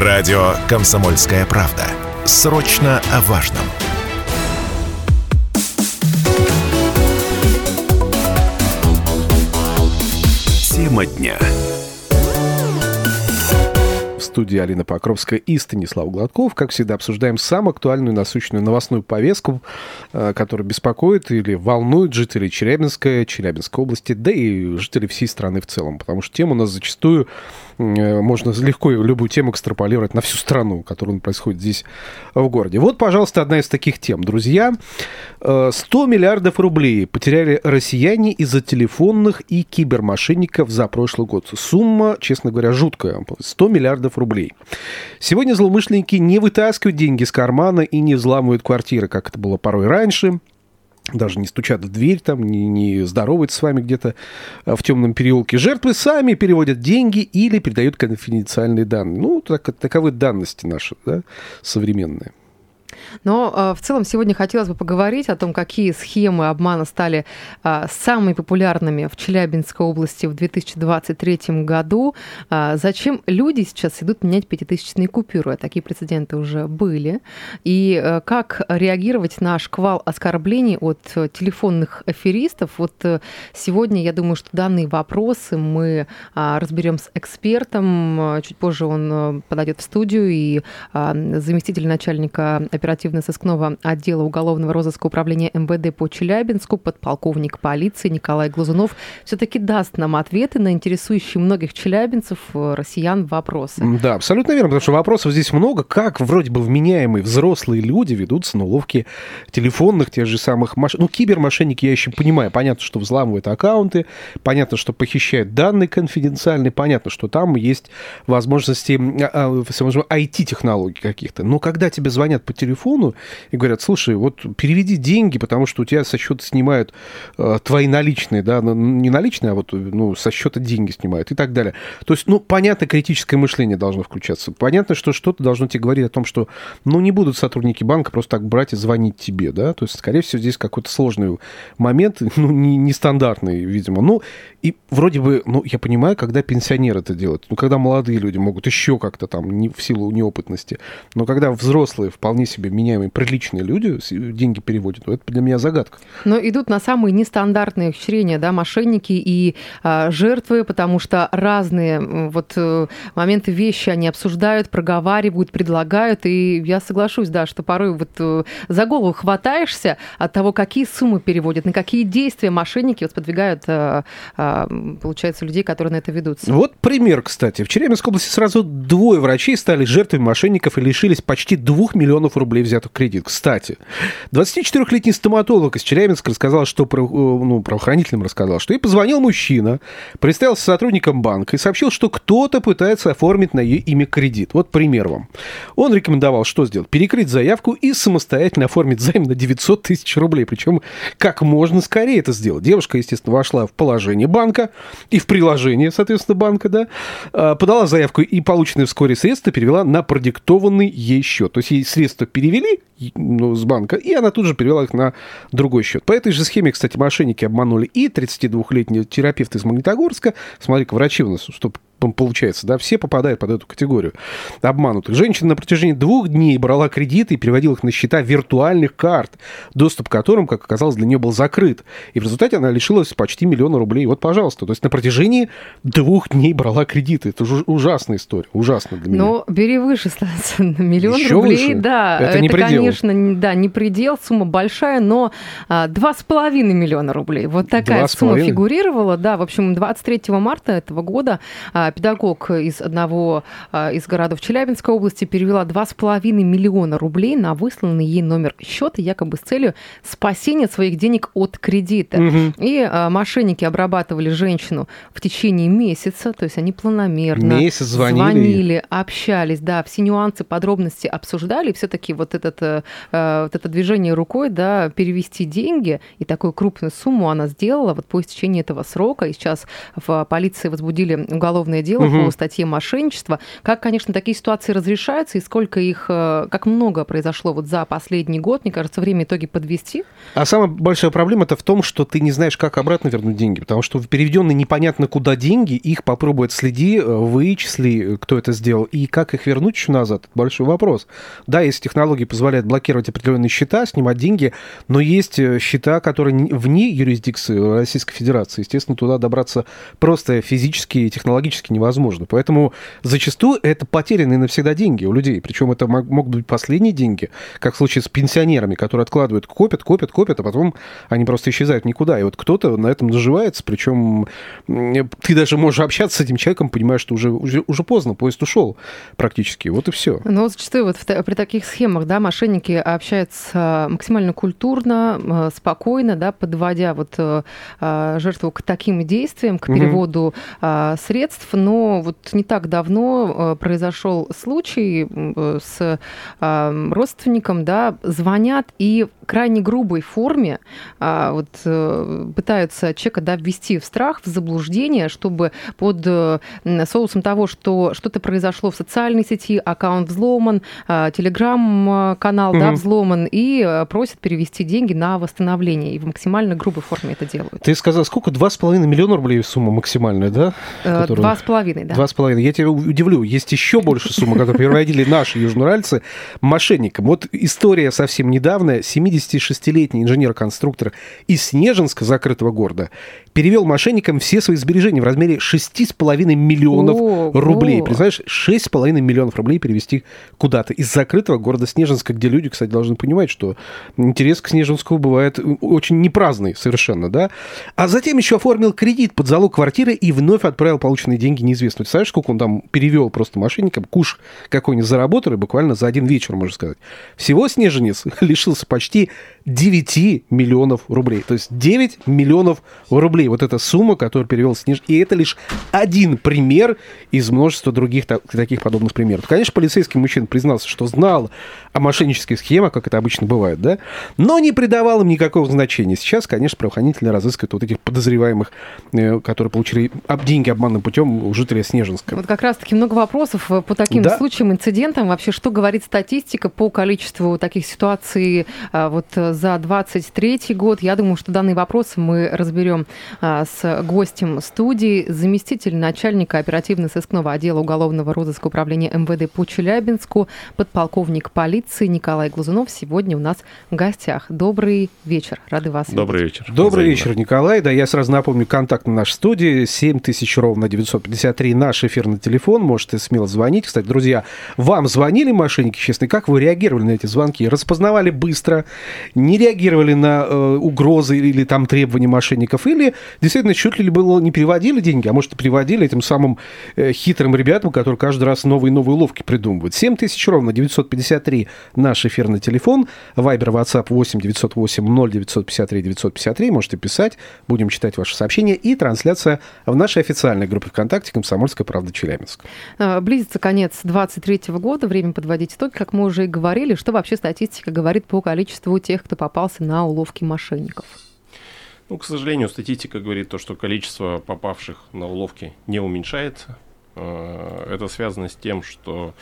Радио «Комсомольская правда». Срочно о важном. Тема дня студии Алина Покровская и Станислав Гладков. Как всегда, обсуждаем самую актуальную насущную новостную повестку, э, которая беспокоит или волнует жителей Челябинска, Челябинской области, да и жителей всей страны в целом. Потому что тема у нас зачастую можно легко любую тему экстраполировать на всю страну, которая происходит здесь в городе. Вот, пожалуйста, одна из таких тем. Друзья, 100 э, миллиардов рублей потеряли россияне из-за телефонных и кибермошенников за прошлый год. Сумма, честно говоря, жуткая. 100 миллиардов рублей. Сегодня злоумышленники не вытаскивают деньги из кармана и не взламывают квартиры, как это было порой раньше даже не стучат в дверь, там, не, не здороваются с вами где-то э, в темном переулке. Жертвы сами переводят деньги или передают конфиденциальные данные. Ну, так, таковы данности наши, да, современные. Но э, в целом сегодня хотелось бы поговорить о том, какие схемы обмана стали э, самыми популярными в Челябинской области в 2023 году. Э, зачем люди сейчас идут менять пятитысячные купюры? Такие прецеденты уже были. И как реагировать на шквал оскорблений от телефонных аферистов? Вот сегодня, я думаю, что данные вопросы мы разберем с экспертом. Чуть позже он подойдет в студию и заместитель начальника оперативно-сыскного отдела уголовного розыска управления МВД по Челябинску, подполковник полиции Николай Глазунов, все-таки даст нам ответы на интересующие многих челябинцев, э, россиян вопросы. Да, абсолютно верно, потому что вопросов здесь много. Как вроде бы вменяемые взрослые люди ведутся на уловки телефонных, тех же самых машин. Ну, кибермошенники я еще понимаю. Понятно, что взламывают аккаунты, понятно, что похищают данные конфиденциальные, понятно, что там есть возможности IT-технологий а, а, каких-то. Но когда тебе звонят по телефону, телефону и говорят, слушай, вот переведи деньги, потому что у тебя со счета снимают э, твои наличные, да, ну, не наличные, а вот ну, со счета деньги снимают и так далее. То есть, ну, понятно, критическое мышление должно включаться. Понятно, что что-то должно тебе говорить о том, что, ну, не будут сотрудники банка просто так брать и звонить тебе, да, то есть, скорее всего, здесь какой-то сложный момент, ну, не, нестандартный, видимо. Ну, и вроде бы, ну, я понимаю, когда пенсионеры это делают, ну, когда молодые люди могут еще как-то там, не, в силу неопытности, но когда взрослые вполне себе себе меняемые, приличные люди деньги переводят, то это для меня загадка. Но идут на самые нестандартные ухищрения, да, мошенники и а, жертвы, потому что разные вот э, моменты вещи они обсуждают, проговаривают, предлагают, и я соглашусь, да, что порой вот э, за голову хватаешься от того, какие суммы переводят, на какие действия мошенники вот подвигают, а, а, получается, людей, которые на это ведутся. Вот пример, кстати. В Челябинской области сразу двое врачей стали жертвами мошенников и лишились почти двух миллионов рублей рублей взятых кредит. Кстати, 24-летний стоматолог из Челябинска рассказал, что э, ну, правоохранителям рассказал, что и позвонил мужчина, представился сотрудником банка и сообщил, что кто-то пытается оформить на ее имя кредит. Вот пример вам. Он рекомендовал что сделать? Перекрыть заявку и самостоятельно оформить займ на 900 тысяч рублей. Причем как можно скорее это сделать. Девушка, естественно, вошла в положение банка и в приложение, соответственно, банка, да, а, подала заявку и полученные вскоре средства перевела на продиктованный ей счет. То есть ей средства перевели перевели ну, с банка, и она тут же перевела их на другой счет. По этой же схеме, кстати, мошенники обманули и 32-летний терапевт из Магнитогорска, смотри-ка, врачи у нас, чтобы получается, да, все попадают под эту категорию обманутых. Женщина на протяжении двух дней брала кредиты и переводила их на счета виртуальных карт, доступ к которым, как оказалось, для нее был закрыт. И в результате она лишилась почти миллиона рублей. Вот, пожалуйста, то есть на протяжении двух дней брала кредиты. Это же ужасная история, ужасно для меня. Но бери выше, миллион Еще рублей, выше? да. Это, это не предел. Конечно, да, не предел, сумма большая, но а, два с половиной миллиона рублей. Вот такая сумма фигурировала, да. В общем, 23 марта этого года а, педагог из одного а, из городов Челябинской области перевела 2,5 миллиона рублей на высланный ей номер счета, якобы с целью спасения своих денег от кредита. Угу. И а, мошенники обрабатывали женщину в течение месяца, то есть они планомерно Месяц звонили. звонили, общались, да, все нюансы, подробности обсуждали, все-таки вот, этот, э, вот это движение рукой, да, перевести деньги, и такую крупную сумму она сделала вот по истечении этого срока, и сейчас в полиции возбудили уголовное дело угу. по статье мошенничества. Как, конечно, такие ситуации разрешаются и сколько их, э, как много произошло вот за последний год, мне кажется, время итоги подвести. А самая большая проблема это в том, что ты не знаешь, как обратно вернуть деньги, потому что переведенные непонятно куда деньги, их попробуют следи, э, вычисли, кто это сделал, и как их вернуть еще назад, большой вопрос. Да, есть технологии позволяют блокировать определенные счета, снимать деньги, но есть э, счета, которые вне юрисдикции Российской Федерации. Естественно, туда добраться просто физически и технологически невозможно. Поэтому зачастую это потерянные навсегда деньги у людей. Причем это могут быть последние деньги, как в случае с пенсионерами, которые откладывают, копят, копят, копят, а потом они просто исчезают никуда. И вот кто-то на этом наживается, причем ты даже можешь общаться с этим человеком, понимая, что уже, уже, уже поздно, поезд ушел практически. Вот и все. Но зачастую вот при таких схемах, да, мошенники общаются максимально культурно, э, спокойно, да, подводя вот э, э, жертву к таким действиям, к переводу угу. средств. Но вот не так давно произошел случай с родственником, да, звонят и в крайне грубой форме вот пытаются человека, да, ввести в страх, в заблуждение, чтобы под соусом того, что что-то произошло в социальной сети, аккаунт взломан, телеграм-канал, угу. да, взломан, и просят перевести деньги на восстановление. И в максимально грубой форме это делают. Ты сказал, сколько? Два с половиной миллиона рублей сумма максимальная, да? Э, с половиной, да. Два с половиной. Я тебя удивлю, есть еще больше суммы, которую переводили наши южноуральцы мошенникам. Вот история совсем недавняя. 76-летний инженер-конструктор из Снежинска, закрытого города, перевел мошенникам все свои сбережения в размере 6,5 миллионов О, рублей. Представляешь, 6,5 миллионов рублей перевести куда-то из закрытого города Снежинска, где люди, кстати, должны понимать, что интерес к Снежинску бывает очень непраздный совершенно, да? А затем еще оформил кредит под залог квартиры и вновь отправил полученные деньги неизвестно. Представляешь, сколько он там перевел просто мошенникам, куш какой-нибудь заработали буквально за один вечер, можно сказать. Всего Снежинец лишился почти 9 миллионов рублей. То есть 9 миллионов рублей. Вот эта сумма, которую перевел Снеж. И это лишь один пример из множества других таких подобных примеров. Конечно, полицейский мужчина признался, что знал о мошеннических схемах, как это обычно бывает, да, но не придавал им никакого значения. Сейчас, конечно, правоохранители разыскивают вот этих подозреваемых, э, которые получили деньги обманным путем у жителей Снежинска. Вот как раз-таки много вопросов э, по таким да? случаям, инцидентам. Вообще, что говорит статистика по количеству таких ситуаций э, вот за 23 год? Я думаю, что данные вопросы мы разберем с гостем студии, заместитель начальника оперативно-сыскного отдела уголовного розыска управления МВД по Челябинску, подполковник полиции Николай Глазунов сегодня у нас в гостях. Добрый вечер, рады вас Добрый видеть. вечер. Добрый Взаимно. вечер, Николай. Да, я сразу напомню, контакт на нашей студии 7000 ровно 953 наш эфирный телефон. Можете смело звонить. Кстати, друзья, вам звонили мошенники, честно, как вы реагировали на эти звонки? Распознавали быстро, не реагировали на э, угрозы или там требования мошенников, или действительно чуть ли было не переводили деньги, а может и переводили этим самым э, хитрым ребятам, которые каждый раз новые и новые уловки придумывают. 7000 ровно 953 наш эфирный телефон. Вайбер, WhatsApp 8 908 0 953 953. Можете писать, будем читать ваши сообщения. И трансляция в нашей официальной группе ВКонтакте «Комсомольская правда Челябинск». А, близится конец 23 года, время подводить итоги, как мы уже и говорили. Что вообще статистика говорит по количеству тех, кто попался на уловки мошенников? Ну, к сожалению, статистика говорит то, что количество попавших на уловки не уменьшается. А, это связано с тем, что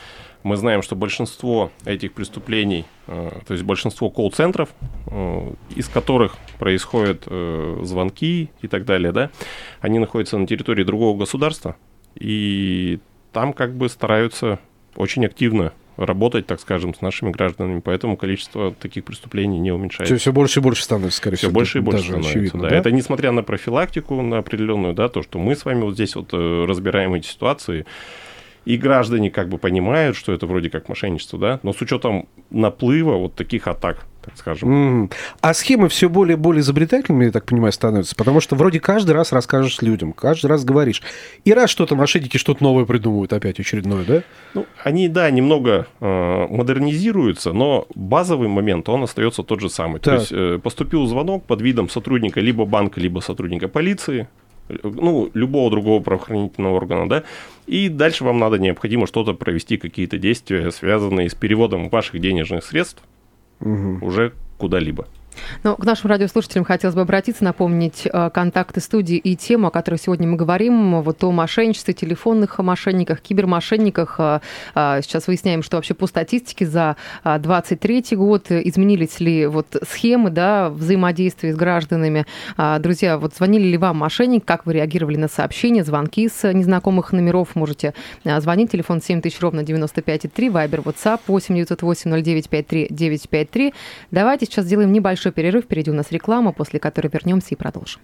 мы знаем, что большинство этих преступлений, а, то есть большинство колл-центров, а, из которых происходят э, звонки и так далее, да, они находятся на территории другого государства, и там как бы стараются очень активно работать, так скажем, с нашими гражданами, поэтому количество таких преступлений не уменьшается. Все, больше и больше становится, скорее всего. Все больше и больше становится, очевидно, да. да. Это несмотря на профилактику, на определенную, да, то, что мы с вами вот здесь вот э, разбираем эти ситуации, и граждане как бы понимают, что это вроде как мошенничество, да, но с учетом наплыва вот таких атак, так скажем. Mm. А схемы все более и более изобретательными, я так понимаю, становятся, потому что вроде каждый раз расскажешь людям, каждый раз говоришь. И раз что-то мошенники что-то новое придумывают опять очередное, да? Ну, они, да, немного э, модернизируются, но базовый момент, он остается тот же самый. Так. То есть э, поступил звонок под видом сотрудника либо банка, либо сотрудника полиции, ну, любого другого правоохранительного органа, да, и дальше вам надо необходимо что-то провести, какие-то действия, связанные с переводом ваших денежных средств угу. уже куда-либо. Ну, к нашим радиослушателям хотелось бы обратиться, напомнить э, контакты студии и тему, о которой сегодня мы говорим, вот о мошенничестве, телефонных мошенниках, кибермошенниках. Э, э, сейчас выясняем, что вообще по статистике за 2023 год изменились ли вот схемы да, взаимодействия с гражданами. Друзья, вот звонили ли вам мошенник, как вы реагировали на сообщения, звонки с незнакомых номеров, можете звонить, телефон 7000 ровно 95,3, вайбер, WhatsApp 8 908 0953 953. Давайте сейчас сделаем небольшой небольшой перерыв. Впереди у нас реклама, после которой вернемся и продолжим.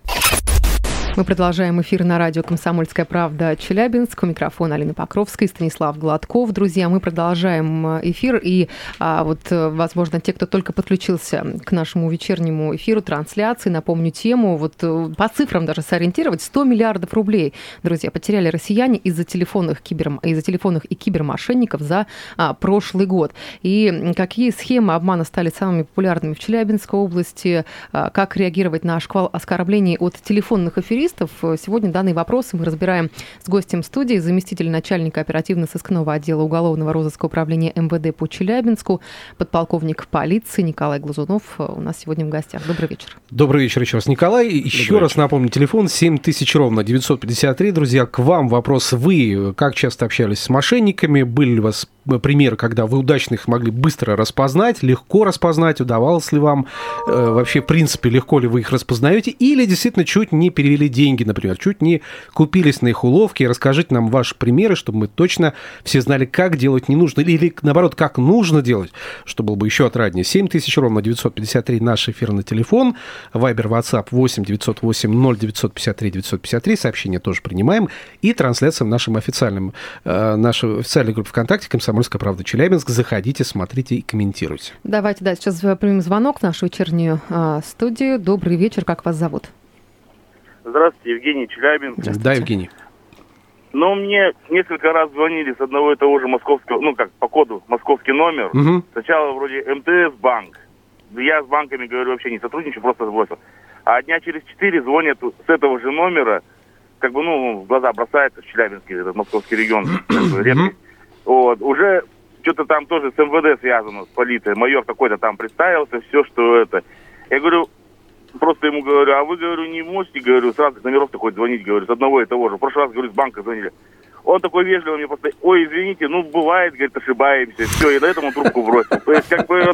Мы продолжаем эфир на радио «Комсомольская правда» Челябинск. У микрофона Алина Покровская и Станислав Гладков. Друзья, мы продолжаем э, эфир. И а, вот, э, возможно, те, кто только подключился к нашему вечернему эфиру, трансляции, напомню тему, вот э, по цифрам даже сориентировать, 100 миллиардов рублей, друзья, потеряли россияне из-за телефонных, кибер, из-за телефонных и кибермошенников за а, прошлый год. И какие схемы обмана стали самыми популярными в Челябинской области, а, как реагировать на шквал оскорблений от телефонных эфиров юристов. Сегодня данные вопросы мы разбираем с гостем студии, заместитель начальника оперативно-сыскного отдела уголовного розыска управления МВД по Челябинску, подполковник полиции Николай Глазунов у нас сегодня в гостях. Добрый вечер. Добрый вечер еще раз, Николай. Еще Добрый раз вечер. напомню, телефон 7000 ровно 953. Друзья, к вам вопрос. Вы как часто общались с мошенниками? Были ли у вас примеры, когда вы удачно их могли быстро распознать, легко распознать? Удавалось ли вам э, вообще, в принципе, легко ли вы их распознаете? Или действительно чуть не перевели деньги, например, чуть не купились на их уловки. Расскажите нам ваши примеры, чтобы мы точно все знали, как делать не нужно, или, наоборот, как нужно делать, что было бы еще отраднее. 7 тысяч ровно 953 наш эфирный телефон, Вайбер, WhatsApp 8 908 0 953 953, сообщения тоже принимаем, и трансляция в нашем официальном, э, нашей официальной группе ВКонтакте «Комсомольская правда Челябинск». Заходите, смотрите и комментируйте. Давайте, да, сейчас примем звонок в нашу вечернюю э, студию. Добрый вечер, как вас зовут? Здравствуйте, Евгений Челябинск. Здравствуйте. Да, Евгений. Но мне несколько раз звонили с одного и того же московского, ну как по коду московский номер. Угу. Сначала вроде МТС банк. Я с банками, говорю, вообще не сотрудничаю, просто сбросил. А дня через четыре звонят с этого же номера, как бы, ну, в глаза бросается в Челябинске, этот московский регион, редкий. Вот, уже что-то там тоже с МВД связано, с полицией. Майор какой-то там представился, все, что это. Я говорю, просто ему говорю, а вы, говорю, не можете, говорю, сразу с номеров такой звонить, говорю, с одного и того же. В прошлый раз, говорю, с банка звонили. Он такой вежливый мне просто, ой, извините, ну, бывает, говорит, ошибаемся. Все, и на этом он трубку бросил. То есть, как бы,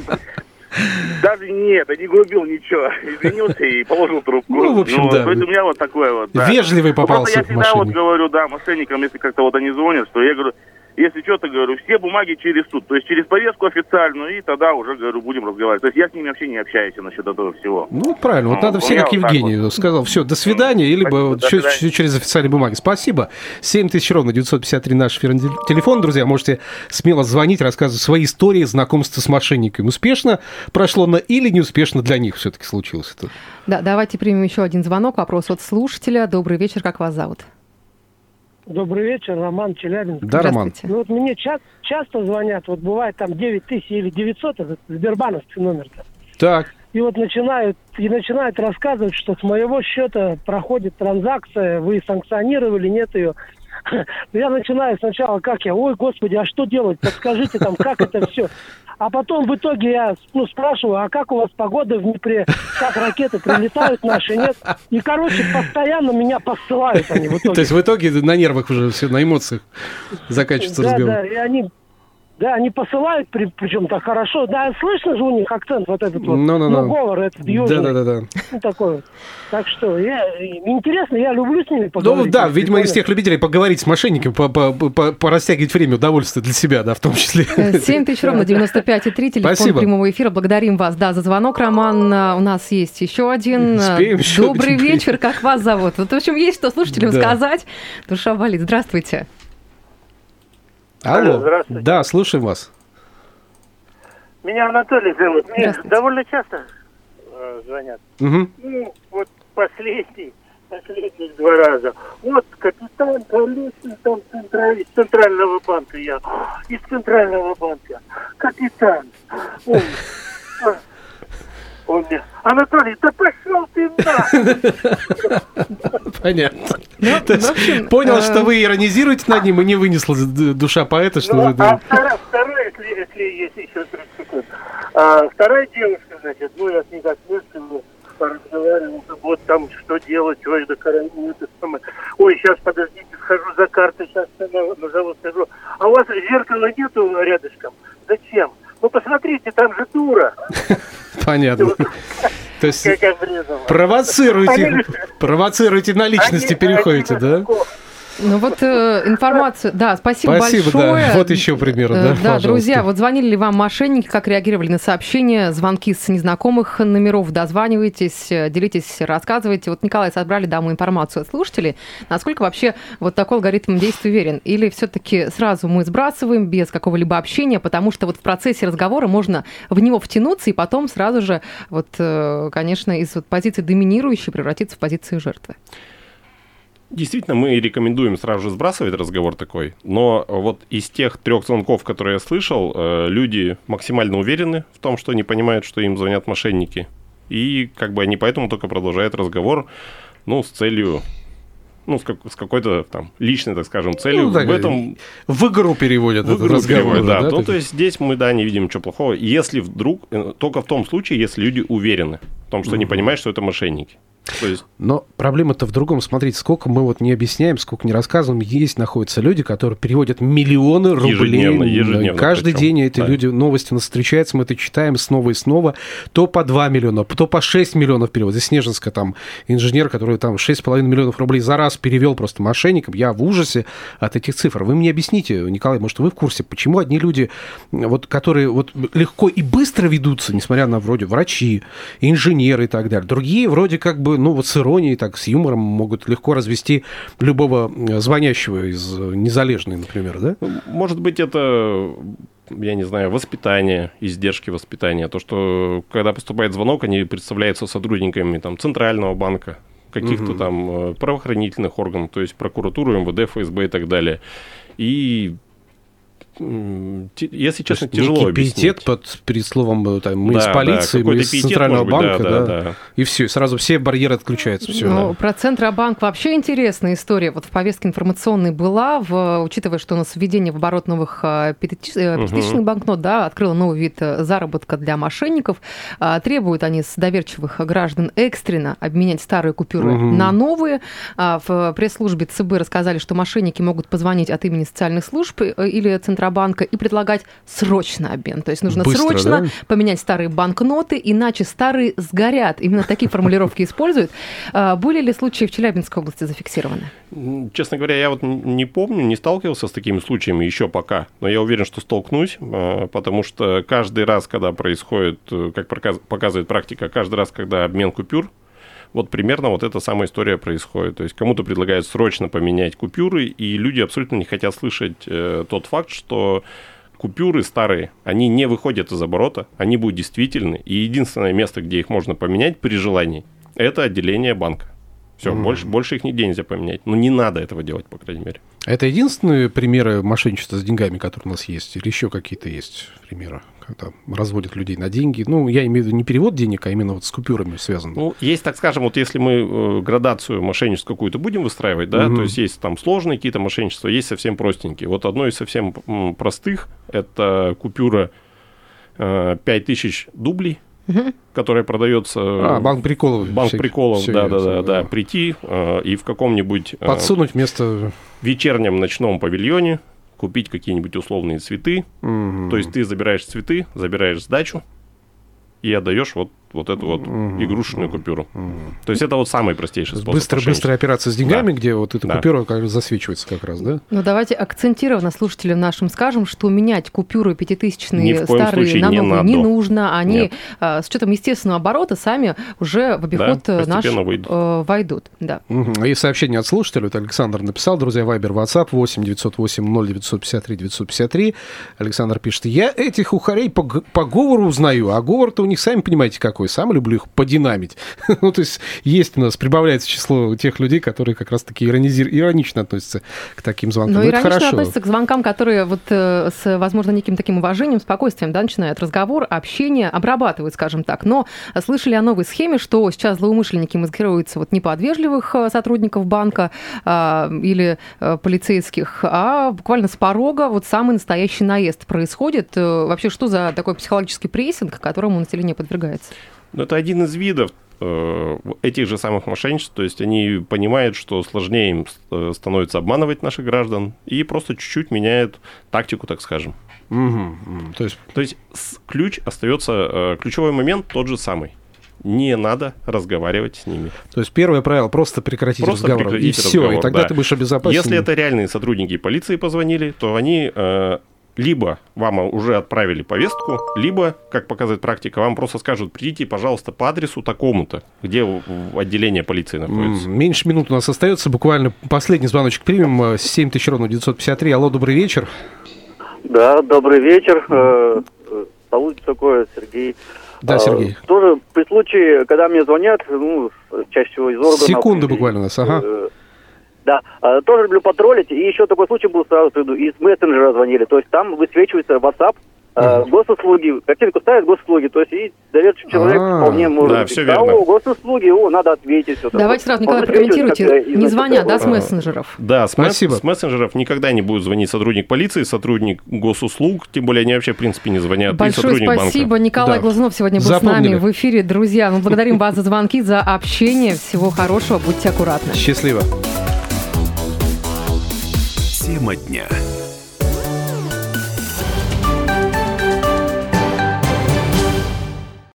даже нет, не грубил ничего. Извинился и положил трубку. Ну, в общем, ну, да. То есть у меня вот такое вот, да. Вежливый попался ну, я всегда вот говорю, да, мошенникам, если как-то вот они звонят, что я говорю, если что-то, говорю, все бумаги через суд, то есть через повестку официальную, и тогда уже, говорю, будем разговаривать. То есть я с ними вообще не общаюсь насчет этого всего. Ну, правильно, вот ну, надо все, как Евгений вот сказал, все, до свидания, или бы вот через, через официальные бумаги. Спасибо. 7 тысяч ровно, 953 наш эфирный телефон, друзья, можете смело звонить, рассказывать свои истории знакомства с мошенниками. Успешно прошло на или неуспешно для них все-таки случилось это? Да, давайте примем еще один звонок, вопрос от слушателя. Добрый вечер, как вас зовут? Добрый вечер, Роман Челябинск. Да, Роман. Ну, вот мне ча- часто звонят, вот бывает там 9 тысяч или 900, это Сбербановский номер-то. Так. И вот начинают, и начинают рассказывать, что с моего счета проходит транзакция, вы санкционировали, нет ее. Я начинаю сначала, как я, ой, господи, а что делать, подскажите там, как это все. А потом в итоге я ну, спрашиваю, а как у вас погода в Днепре? Как ракеты прилетают наши, нет? И, короче, постоянно меня посылают они в итоге. То есть в итоге на нервах уже все, на эмоциях заканчивается да, разговор. Да, и они да, они посылают, при, причем так хорошо. Да, слышно же у них акцент вот этот вот. No, no, no. Ну, говор этот южный. Да, да, да. Ну, такой вот. Так что, я, интересно, я люблю с ними ну, поговорить. Ну, да, видимо, из тех любителей поговорить с мошенниками, по, по, по, порастягивать время удовольствия для себя, да, в том числе. 7 тысяч ровно 95,3, телефон Спасибо. прямого эфира. Благодарим вас, да, за звонок, Роман. А, у нас есть еще один. Успеем еще Добрый один вечер, как вас зовут? Вот, в общем, есть что слушателям да. сказать. Душа болит. Здравствуйте. Алло, здравствуйте. Да, слушаем вас. Меня Анатолий зовут. Мне довольно часто э, звонят. Угу. Ну, вот последний, последних два раза. Вот капитан Колесин там централь, из Центрального банка я. Из Центрального банка. Капитан. Ой, он мне, Анатолий, да пошел ты на! Понятно. Ну, общем, понял, э... что вы иронизируете над ним, и не вынесла душа поэта, что ну, вы... А вторая, вторая если, если есть еще 30 секунд. А, вторая девушка значит, ну, я с ней как вместе поразговаривал, вот там что делать, ой, да караул, это самое. Ой, сейчас, подождите, схожу за картой, сейчас назову, скажу. А у вас зеркала нету рядышком? Зачем? Ну, посмотрите, там же дура. Понятно. То есть провоцируете, провоцируете на личности, переходите, да? Ну вот э, информацию, да, спасибо, спасибо большое. Да. Вот еще пример, да, э, Да, друзья, вот звонили ли вам мошенники, как реагировали на сообщения, звонки с незнакомых номеров, дозванивайтесь, э, делитесь, рассказывайте. Вот, Николай, собрали, да, мы информацию от слушателей. Насколько вообще вот такой алгоритм действий верен? Или все-таки сразу мы сбрасываем без какого-либо общения, потому что вот в процессе разговора можно в него втянуться и потом сразу же, вот, э, конечно, из вот позиции доминирующей превратиться в позицию жертвы? Действительно, мы рекомендуем сразу же сбрасывать разговор такой, но вот из тех трех звонков, которые я слышал, э, люди максимально уверены в том, что они понимают, что им звонят мошенники. И как бы они поэтому только продолжают разговор, ну, с целью ну, с, как, с какой-то там личной, так скажем, целью. Ну, так, в этом... В игру переводят в игру разговор. Переводят, да. да. Ну, то есть здесь мы, да, не видим ничего плохого. Если вдруг, э, только в том случае, если люди уверены в том, что угу. они понимают, что это мошенники. Есть... Но проблема-то в другом. Смотрите, сколько мы вот не объясняем, сколько не рассказываем. Есть, находятся люди, которые переводят миллионы рублей. Ежедневно, ежедневно. Каждый причем. день эти да. люди, новости у нас встречаются, мы это читаем снова и снова. То по 2 миллиона, то по 6 миллионов перевод. Здесь Снежинска там инженер, который там 6,5 миллионов рублей за раз перевел просто мошенникам. Я в ужасе от этих цифр. Вы мне объясните, Николай, может, вы в курсе, почему одни люди, вот, которые вот легко и быстро ведутся, несмотря на вроде врачи, инженеры и так далее. Другие вроде как бы, ну вот с иронией, так, с юмором могут легко развести любого э, звонящего из э, незалежной, например, да? Ну, может быть, это я не знаю, воспитание, издержки воспитания. То, что когда поступает звонок, они представляются сотрудниками там, Центрального банка, каких-то угу. там э, правоохранительных органов, то есть прокуратуру, МВД, ФСБ и так далее. И если честно, тяжело некий объяснить. под перед словом э, там, мы да, из полиции, да, мы из Центрального быть, банка, да, да, да, да. и все, сразу все барьеры отключаются. Все, ну, да. Про Центробанк вообще интересная история. Вот в повестке информационной была, в, учитывая, что у нас введение в оборот новых э, пятитысячных угу. банкнот, да, открыло новый вид э, заработка для мошенников. Требуют они с доверчивых граждан экстренно обменять старые купюры угу. на новые. А в пресс-службе ЦБ рассказали, что мошенники могут позвонить от имени социальных служб или Центробанка Центробанка и предлагать срочно обмен. То есть нужно Быстро, срочно да? поменять старые банкноты, иначе старые сгорят. Именно такие формулировки используют. А, были ли случаи в Челябинской области зафиксированы? Честно говоря, я вот не помню, не сталкивался с такими случаями еще пока, но я уверен, что столкнусь, а, потому что каждый раз, когда происходит, э, как показывает практика, каждый раз, когда обмен купюр, вот примерно вот эта самая история происходит. То есть кому-то предлагают срочно поменять купюры, и люди абсолютно не хотят слышать э, тот факт, что купюры старые, они не выходят из оборота, они будут действительны, и единственное место, где их можно поменять при желании, это отделение банка. Все, mm. больше, больше их нигде нельзя поменять. Но не надо этого делать, по крайней мере. Это единственные примеры мошенничества с деньгами, которые у нас есть? Или еще какие-то есть примеры? Когда разводят людей на деньги. Ну, я имею в виду не перевод денег, а именно вот с купюрами связано. Ну, есть, так скажем, вот если мы э, градацию мошенничества какую-то будем выстраивать, да, угу. то есть есть там сложные какие-то мошенничества, есть совсем простенькие. Вот одно из совсем простых – это купюра э, 5000 дублей, угу. которая продается... А, банк приколов. Банк все, приколов, да-да-да. да. Прийти э, и в каком-нибудь... Э, Подсунуть вместо... Вечернем ночном павильоне купить какие-нибудь условные цветы. Угу. То есть ты забираешь цветы, забираешь сдачу и отдаешь вот вот эту вот угу, игрушечную угу, купюру. Угу. То есть это вот самый простейший способ. Быстро, быстрая операция с деньгами, да. где вот эта да. купюра как засвечивается как раз, да? Ну давайте акцентированно слушателям нашим скажем, что менять купюры пятитысячные старые на новые не, не нужно. Они Нет. А, с учетом естественного оборота сами уже в обиход да, наш войдут. Э, войдут. Да. Угу. И сообщение от слушателя. Вот Александр написал, друзья, Вайбер, WhatsApp 8 908 0 953 953. Александр пишет, я этих ухарей по, по говору узнаю, а говор-то у них, сами понимаете, как такой сам, люблю их подинамить. ну, то есть есть у нас, прибавляется число тех людей, которые как раз-таки иронизир... иронично относятся к таким звонкам. Но ну, иронично хорошо. относятся к звонкам, которые вот э, с, возможно, неким таким уважением, спокойствием, да, начинают разговор, общение, обрабатывают, скажем так. Но слышали о новой схеме, что сейчас злоумышленники маскируются вот не под вежливых э, сотрудников банка а, или а, полицейских, а буквально с порога вот самый настоящий наезд происходит. Вообще, что за такой психологический прессинг, которому население подвергается? Ну, это один из видов Э, этих же самых мошенничеств, то есть они понимают, что сложнее им э, становится обманывать наших граждан, и просто чуть-чуть меняют тактику, так скажем. Угу, угу. То есть, то есть ключ остается, э, ключевой момент тот же самый. Не надо разговаривать с ними. То есть первое правило просто прекратить просто разговор. Прекратить и разговор, все, и тогда да. ты будешь обезопасен. Если это реальные сотрудники полиции позвонили, то они либо вам уже отправили повестку, либо, как показывает практика, вам просто скажут, придите, пожалуйста, по адресу такому-то, где отделение полиции находится. Меньше минут у нас остается, буквально последний звоночек примем, 7000 ровно 953. Алло, добрый вечер. Да, добрый вечер. Э, зовут такое Сергей. Да, а, Сергей. Тоже при случае, когда мне звонят, ну, чаще всего из органов... Секунды буквально у нас, ага. Э, да, а, тоже люблю потроллить. И еще такой случай был сразу приду. Из мессенджера звонили. То есть там высвечивается WhatsApp, Uh-huh. Госуслуги, картинку ставят госуслуги, то есть и доверчивый человек А-а-а. вполне может да, все верно. о, госуслуги, о, надо ответить. Все Давайте сразу, Николай, прокомментируйте, не звоня, да, с мессенджеров? Да, с, Спасибо. с мессенджеров никогда не будет звонить сотрудник полиции, сотрудник госуслуг, тем более они вообще, в принципе, не звонят, Большое и спасибо, банка. Николай да. Глазунов сегодня был Запомнили. с нами в эфире, друзья. Мы благодарим вас за звонки, за общение, всего хорошего, будьте аккуратны. Счастливо. Тема дня.